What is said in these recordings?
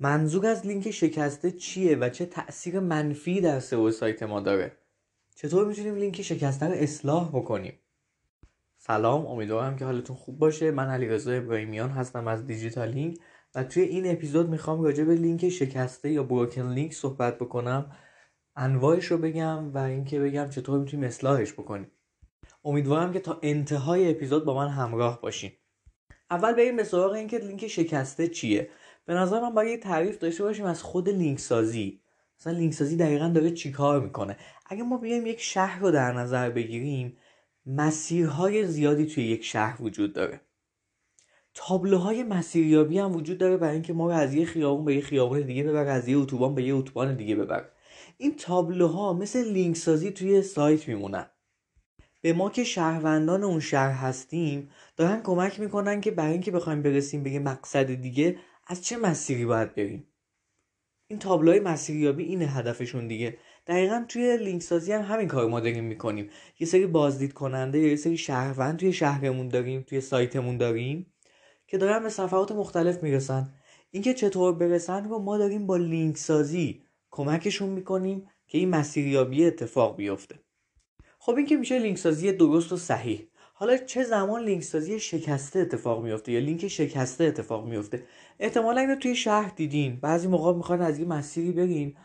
منظور از لینک شکسته چیه و چه تاثیر منفی در سئو سایت ما داره؟ چطور می‌تونیم لینک شکسته رو اصلاح بکنیم؟ سلام امیدوارم که حالتون خوب باشه. من علیرضا ابراهیمیان هستم از دیجیتال لینک و توی این اپیزود می‌خوام راجع به لینک شکسته یا broken link صحبت بکنم. انواعش رو بگم و اینکه بگم چطور می‌تونیم اصلاحش بکنیم. امیدوارم که تا انتهای اپیزود با من همراه باشین. اول بریم به سراغ اینکه لینک شکسته چیه. به نظر من باید یه تعریف داشته باشیم از خود لینک سازی مثلا لینک سازی دقیقا داره چیکار می‌کنه؟ اگه ما بیایم یک شهر رو در نظر بگیریم مسیرهای زیادی توی یک شهر وجود داره. تابلوهای مسیریابی هم وجود داره برای اینکه ما رو از یه خیابون به یه خیابون دیگه ببره از یه اتوبان به یه اتوبان دیگه ببره. این تابلوها مثل لینک سازی توی سایت میمونن. به ما که شهروندان اون شهر هستیم دارن کمک می‌کنن که برای اینکه بخوایم برسیم به یه مقصد دیگه از چه مسیری باید بریم؟ این تابلوهای مسیریابی اینه هدفشون دیگه. دقیقا توی لینک سازی هم همین کار ما داریم می‌کنیم. یه سری بازدید کننده یا یه سری شهروند توی شهرمون داریم توی سایتمون داریم که دارن به صفحات مختلف می‌رسن. اینکه چطور برسن رو ما داریم با لینک سازی کمکشون می‌کنیم که این مسیریابی اتفاق بیفته. خب این که میشه لینک سازی درست و صحیح. حالا چه زمان لینک سازی شکسته اتفاق میفته یا لینک شکسته اتفاق میفته احتمالا اینو توی شهر دیدین. بعضی موقع می‌خوان از این مسیری برین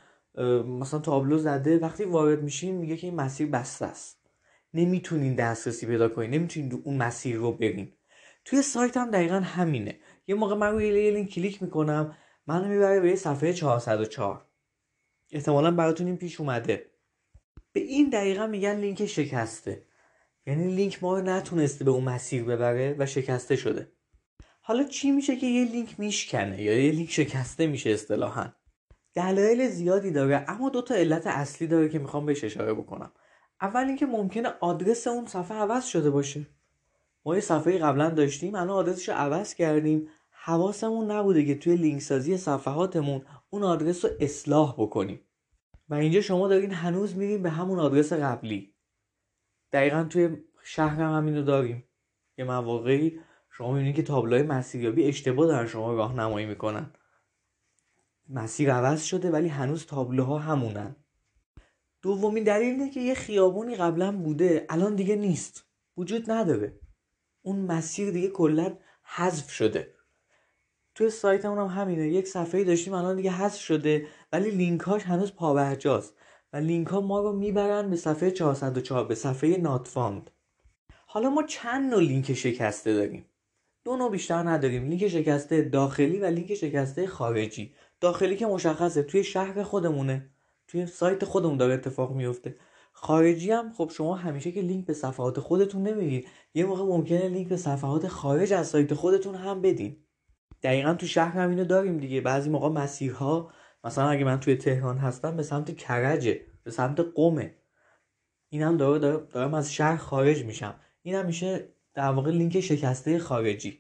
مثلا تابلو زده وقتی وارد میشین میگه که این مسیر بسته است. نمی‌تونین دسترسی پیدا کنین نمی‌تونین اون مسیر رو برین. توی سایت هم دقیقا همینه. یه موقع من روی یه لینک کلیک می‌کنم منو می‌بره به صفحه 404 احتمالا براتون این پیش اومده. به این دقیقا میگن لینک شکسته. یعنی لینک ما رو نتونسته به اون مسیر ببره و شکسته شده. حالا چی میشه که یه لینک میشکنه یا یه لینک شکسته میشه اصطلاحا؟ دلایل زیادی داره اما دو تا علت اصلی داره که می‌خوام بهش اشاره بکنم. اول اینکه ممکنه آدرس اون صفحه عوض شده باشه. ما یه صفحه قبلا داشتیم الان آدرسش رو عوض کردیم. حواسمون نبوده که توی لینک سازی صفحاتمون اون آدرس رو اصلاح بکنیم. و اینجا شما دارین هنوز میرین به همون آدرس قبلی. دقیقا توی شهر هم همینو داریم. یه مواقعی شما می‌بینید که تابلوهای مسیریابی اشتباه دارن شما راهنمایی می‌کنن. مسیر عوض شده ولی هنوز تابلوها همونن. دومین دلیل اینه که یه خیابونی قبلا بوده الان دیگه نیست. وجود نداره. اون مسیر دیگه کلا حذف شده. توی سایتمون هم همینه. یک صفحه داشتیم الان دیگه حذف شده. ولی لینکاش هنوز پابرجاست و لینک ها ما رو می‌برن به صفحه 404 به صفحه not found. حالا ما چند نوع لینک شکسته داریم؟ دو نوع بیشتر نداریم. لینک شکسته داخلی و لینک شکسته خارجی. داخلی که مشخصه توی شهر خودمونه. توی سایت خودمون داره اتفاق میفته خارجی هم خب شما همیشه که لینک به صفحات خودتون نمیدین یه موقع ممکنه لینک به صفحات خارج از سایت خودتون هم بدین. دقیقا تو شهر هم اینو داریم دیگه. بعضی موقع مسیرها مثلا اگه من توی تهران هستم به سمت کرجه به سمت قومه اینم داره داره دارم از شهر خارج میشم. این هم میشه در واقع لینک شکسته خارجی.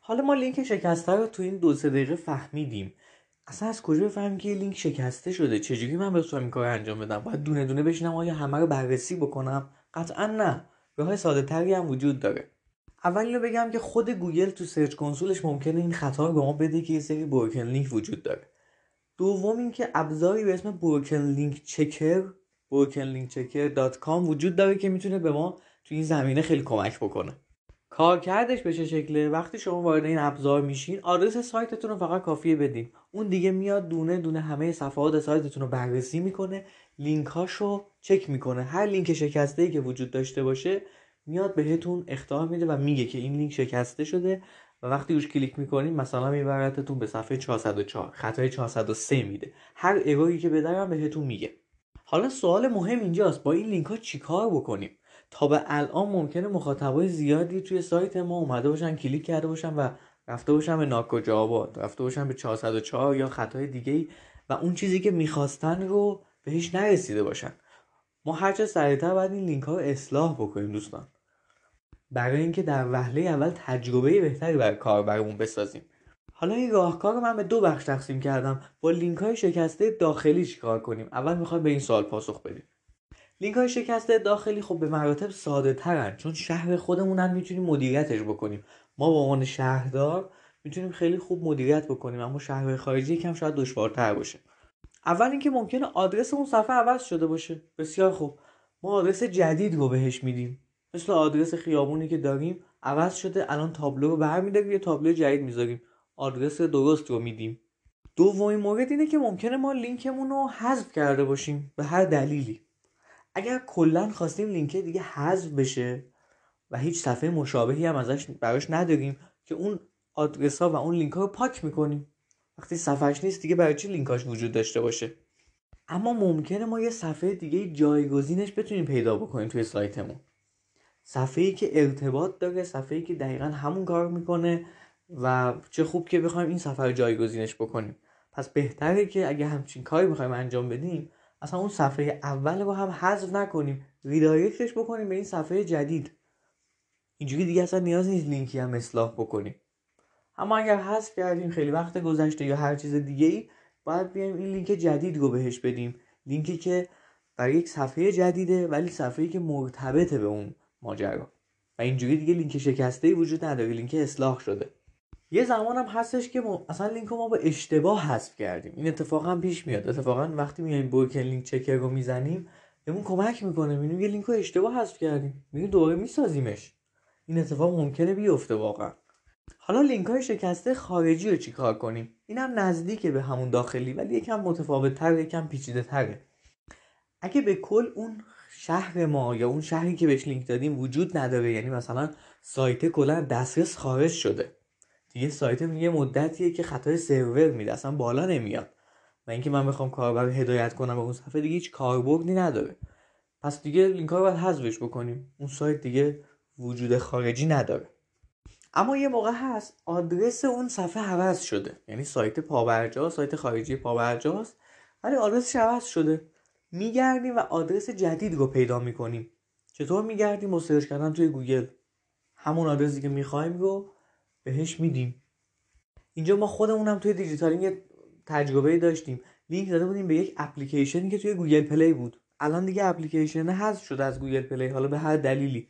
حالا ما لینک شکسته رو تو این دو سه دقیقه فهمیدیم. اصلا از کجا بفهمیم که لینک شکسته شده؟ چجوری من بتونم این کار انجام بدم؟ باید دونه دونه بشینم آیا همه رو بررسی بکنم؟ قطعا نه. راه ساده تری هم وجود داره. اول اینو بگم که خود گوگل تو Search Console ش ممکنه این خطا رو به ما بده که یه سری broken link وجود داره. دوم اینکه ابزاری به اسم Broken Link Checker brokenlinkchecker.com وجود داره که می‌تونه به ما تو این زمینه خیلی کمک بکنه. کارکردش به چه شکله؟ وقتی شما وارد این ابزار میشین آدرس سایتتون رو فقط کافیه بدین. اون دیگه میاد دونه دونه همه صفحات سایتتون رو بررسی می‌کنه لینکاش رو چک می‌کنه. هر لینک شکسته ای که وجود داشته باشه میاد بهتون اختار میده و میگه که این لینک شکسته شده. و وقتی روش کلیک می‌کنین مثلا میبرتتون به صفحه 404 خطای 403 میده. هر error ی که بده رم بهتون میگه. حالا سوال مهم اینجاست با این لینک ها چیکار بکنیم؟ تا به الان ممکنه مخاطبای زیادی توی سایت ما اومده باشن کلیک کرده باشن و رفته باشن به ناکجا آباد رفته باشن به 404 یا خطای دیگه و اون چیزی که می‌خواستن رو بهش نرسیده باشن. ما هرچه سریعتر باید این لینک ها رو اصلاح بکنیم دوستان. برای اینکه در وهله اول تجربه بهتری برای کاربرمون بسازیم. حالا این راهکار رو من به دو بخش تقسیم کردم. با لینک های شکسته داخلی چیکار کنیم؟ اول می‌خوایم به این سوال پاسخ بدیم. لینک های شکسته داخلی خب به مراتب ساده ترن چون شهر خودمونن می‌تونیم مدیریتش بکنیم. ما به عنوان شهردار می‌تونیم خیلی خوب مدیریت بکنیم اما شهرهای خارجی کم شاید دشوارتر باشه. اول اینکه ممکنه آدرس اون صفحه عوض شده باشه. بسیار خوب. ما آدرس جدید رو بهش میدیم. مثل آدرس خیابونی که داریم عوض شده الان تابلو رو برمیداریم یه تابلو جدید می‌ذاریم. آدرس درست رو میدیم. دومین مورد اینه که ممکنه ما لینکمون رو حذف کرده باشیم به هر دلیلی. اگر کلا خواستیم لینک دیگه حذف بشه و هیچ صفحه مشابهی هم ازش براش نداریم که اون آدرس ها و اون لینک ها رو پاک می‌کنیم. وقتی صفحش نیست دیگه برای چی لینکاش وجود داشته باشه؟ اما ممکنه ما یه صفحه دیگه جایگزینش بتونیم پیدا بکنیم توی سایتمون. صفحه ای که ارتباط داره صفحه ای که دقیقا همون کار می‌کنه و چه خوب که بخوایم این سفر رو جایگزینش بکنیم. پس بهتره که اگه همچین کاری می‌خوایم انجام بدیم اصلا اون صفحه اول رو هم حذف نکنیم ریدایرکتش بکنیم به این صفحه جدید. اینجوری دیگه اصلا نیاز نیست لینکی هم اصلاح بکنیم. اما اگر حذف کردیم خیلی وقت گذشته یا هر چیز دیگه ای باید بیایم این لینک جدید رو بهش بدیم. لینکی که برای یک صفحه جدیده ولی صفحه‌ای که مرتبطه به اون ماجرا. و اینجوری دیگه لینک شکسته وجود نداره لینک اصلاح شده. یه زمان هم هستش که ما اصلا لینک رو ما به اشتباه حذف کردیم. این اتفاق هم پیش میاد. اتفاقا وقتی میایم Broken Link Checker رو می‌زنیم بهمون کمک می‌کنه. می‌بینیم یه لینک رو اشتباه حذف کردیم. می‌بینیم دوباره میسازیمش. این اتفاق ممکنه بیفته واقعا. حالا لینک های شکسته خارجی رو چیکار کنیم؟ این هم نزدیکه به همون داخلی ولی یکم متفاوت تر یکم پیچیده تره اگه به کل اون شهر ما یا اون شهری که بهش لینک دادیم وجود نداره. یعنی مثلا سایت کلا دسترس خارج شده. دیگه سایت یه مدتیه که خطای سرور میده. اصلا بالا نمیاد. و اینکه من بخوام کاربر هدایت کنم به اون صفحه دیگه هیچ کاربردی نداره. پس دیگه لینک ها رو باید حذفش بکنیم. اون سایت دیگه وجود خارجی نداره. اما یه موقع هست آدرس اون صفحه عوض شده. یعنی سایت پابرجا سایت خارجی پابرجاست ولی آدرسش عوض شده. میگردیم و آدرس جدید رو پیدا می‌کنیم. چطور میگردیم؟ با سرچ کردن توی گوگل. همون آدرسی که می‌خوایم رو بهش میدیم. اینجا ما خودمونم توی دیجیتال لینک یه تجربه داشتیم. لینک داده بودیم به یک اپلیکیشنی که توی گوگل پلی بود. الان دیگه اپلیکیشن حذف شده از گوگل پلی حالا به هر دلیلی.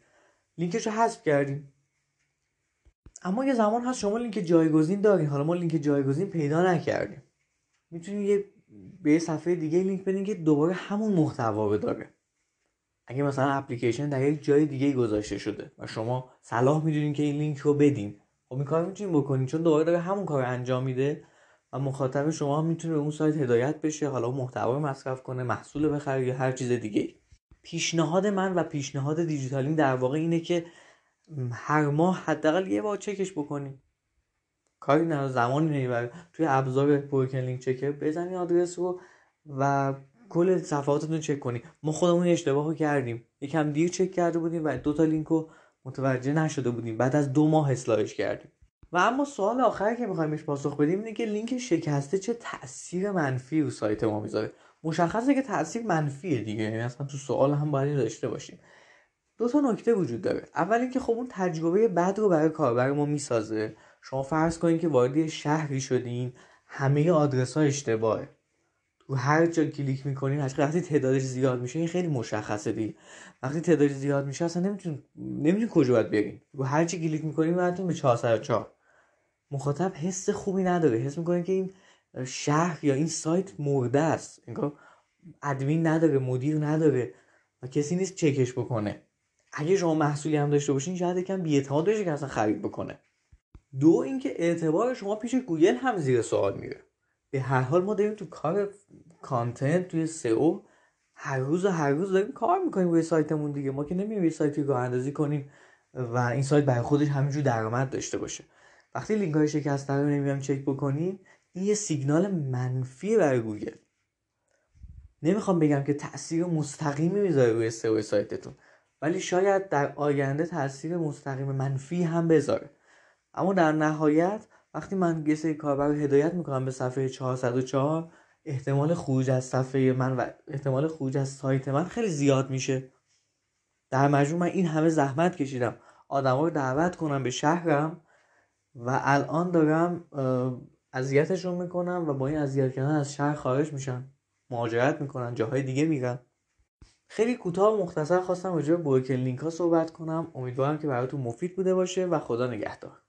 لینکش رو حذف کردیم. اما یه زمان هست شما لینک جایگزین دارین. حالا ما لینک جایگزین پیدا نکردیم. می‌تونیم یه به یه صفحه دیگه لینک بدین که دوباره همون محتوا داره. اگه مثلا اپلیکیشن در یک جای دیگه گذاشته شده و شما صلاح می‌دونین که این لینک رو بدین خب این کار می‌تونین بکنین چون دوباره داره همون کار انجام میده و مخاطب شما هم می‌تونه اون سایت هدایت بشه حالا محتوا مصرف کنه محصول بخره یا هر چیز دیگه پیشنهاد من و پیشنهاد دیجیتالینگ در واقع اینه که هر ماه حداقل یه بار چکش بکنیم کاری نه زمانی نمی‌بره توی ابزار بروکن چکر بزنی آدرس رو و کل صفحاتتون چک کنی. ما خودمون اشتباه رو کردیم. یکم دیر چک کرده بودیم و دو تا لینک رو متوجه نشده بودیم. بعد از دو ماه اصلاحش کردیم. و اما سوال آخری که می‌خوایم بهش پاسخ بدیم اینه که لینک شکسته چه تاثیر منفی رو سایت ما می‌ذاره؟ مشخصه که تاثیر منفیه دیگه. یعنی اصلا تو سوال هم باید داشته باشیم. دو تا نکته وجود داره. اول اینکه خب اون تجربه بد رو برای کاربر ما می‌سازه. شما فرض کنید که وارد شهری شدین همه آدرس ها اشتباهه. تو هر جا کلیک می‌کنین وقتی تعدادش زیاد میشه این خیلی مشخصه دی وقتی تعدادش زیاد میشه اصلا نمیتون نمیتون کجا باید برین رو هر چی کلیک می‌کنین می‌برتتون به 404 مخاطب حس خوبی نداره. حس می‌کنه که این شهر یا این سایت مرده است. انگار ادمین نداره مدیر نداره و کسی نیست چکش بکنه. اگه شما محصولی هم داشته باشین شاید یکم بی‌اعتماد بشه که اصلا خرید بکنه. دو اینکه اعتبار شما پیش گوگل هم زیر سوال میره. به هر حال ما داریم تو کار content توی سئو هر روز و هر روز داریم کار می‌کنیم روی سایتمون دیگه. ما که نمیریم یه سایتی راه اندازی کنیم و این سایت برای خودش همینجور درآمد داشته باشه. وقتی لینک های شکسته رو نمیام چک بکنیم این یه سیگنال منفی برای گوگل. نمی‌خوام بگم که تاثیر مستقیمی می‌ذاره روی سئو سایتتون ولی شاید در آینده تاثیر مستقیم منفی هم بذاره. اما در نهایت وقتی من یه سری کاربر رو هدایت می‌کنم به صفحه 404 احتمال خروج از صفحه من و احتمال خروج از سایت من خیلی زیاد میشه. در مجموع من این همه زحمت کشیدم. آدم رو دعوت کنم به شهرم و الان دارم اذیتشون می‌کنم و با این اذیت کردن از شهر خارج میشن مهاجرت می‌کنن جاهای دیگه میرن. خیلی کوتاه و مختصر خواستم راجع به بروکن لینک ها صحبت کنم. امیدوارم که براتون مفید بوده باشه و خدا نگهدار.